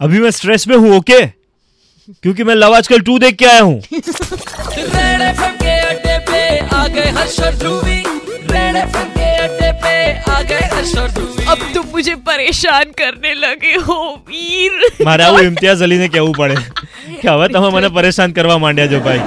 अभी मैं स्ट्रेस में हूँ ओके क्योंकि मैं लव आजकल टू देख के आया हूँ। अब तो मुझे परेशान करने लगे हो वीर। मारा वो इम्तियाज़ अली ने क्या पड़े क्या हुआ? तमाम मैंने परेशान करवा मांडिया जो भाई।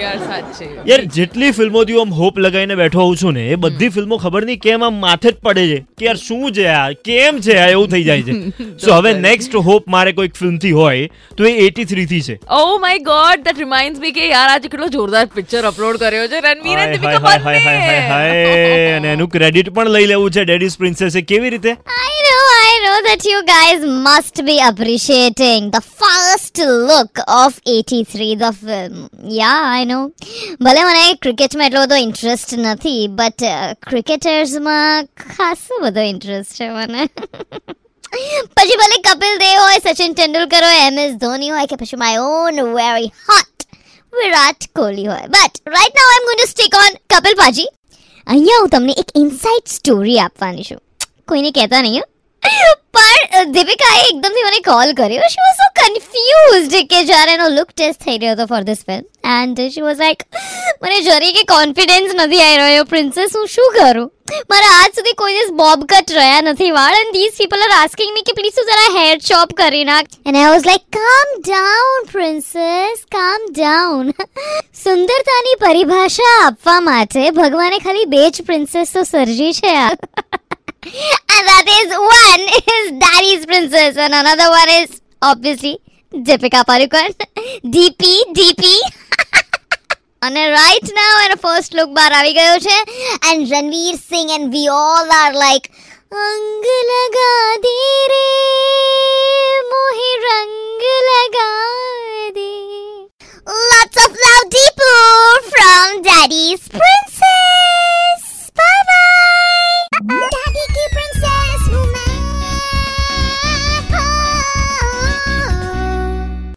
યાર જેટલી ફિલ્મોથી હું આમ હોપ લગાવીને બેઠો હોઉં છું ને એ બધી ફિલ્મો ખબર નહીં કેમ આમ માથે જ પડે છે કે યાર શું છે આ કેમ છે આ એવું થઈ જાય છે. સો હવે નેક્સ્ટ હોપ મારે કોઈક ફિલ્મથી હોય તો એ એટી થ્રી થી છે. ઓ my god that reminds me કે યાર આજે કેટલો જોરદાર પિક્ચર અપલોડ કર્યો છે રણવીર અને દીપિકા હાય, હાય, હાય, હાય, હાય, હાય. બંને અને એનું ક્રેડિટ પણ લઈ લેવું છે ડેડીઝ પ્રિન્સેસે કેવી રીતે? આઈ I know that you guys must be appreciating the first look of 83, the film. Yeah, I know. ભલે મને ક્રિકેટમાં એટલો બધો ઇન્ટરેસ્ટ નથી બટ ક્રિકેટર્સમાં ખાસો બધો ઇન્ટરેસ્ટ છે મને પછી ભલે કપિલ દેવ હોય સચિન તેંડુલકર હોય એમ એસ ધોની હોય કે પછી my own very hot Virat Kohli હોય but right now I am going to stick on Kapil Paaji અહીંયા હું તમને એક ઇનસાઇડ સ્ટોરી આપવાની છું કોઈને કહેતા નહીં. પણ દીપિકાએ એકદમથી મને કોલ કર્યો. શી વોઝ સો કન્ફ્યુઝડ કે જ્યારે એનો લુક ટેસ્ટ થઈ રહ્યો હતો for this film and she was like મને જરી કે કોન્ફિડન્સ નથી આવી રહ્યો પ્રિન્સેસ હું શું કરું? મારા આજ સુધી કોઈ દિવસ બોબ કટ રહ્યા નથી, વાળ. And this people are asking me કે પ્લીઝ તું જરા હેર ચોપ કરી નાખ. And I was like come down princess come down સુંદરતાની પરિભાષા આપવા માટે ભગવાને ખાલી બે જ પ્રિન્સેસ તો સર્જી છે and that is one is Daddy's Princess and another one is obviously Deepika Padukone. DP, DP. અને રાઈટ નાઉ એનો ફર્સ્ટ લુક બહાર આવી ગયો છે and Ranveer Singh and we all are like અંગ લગા દે રે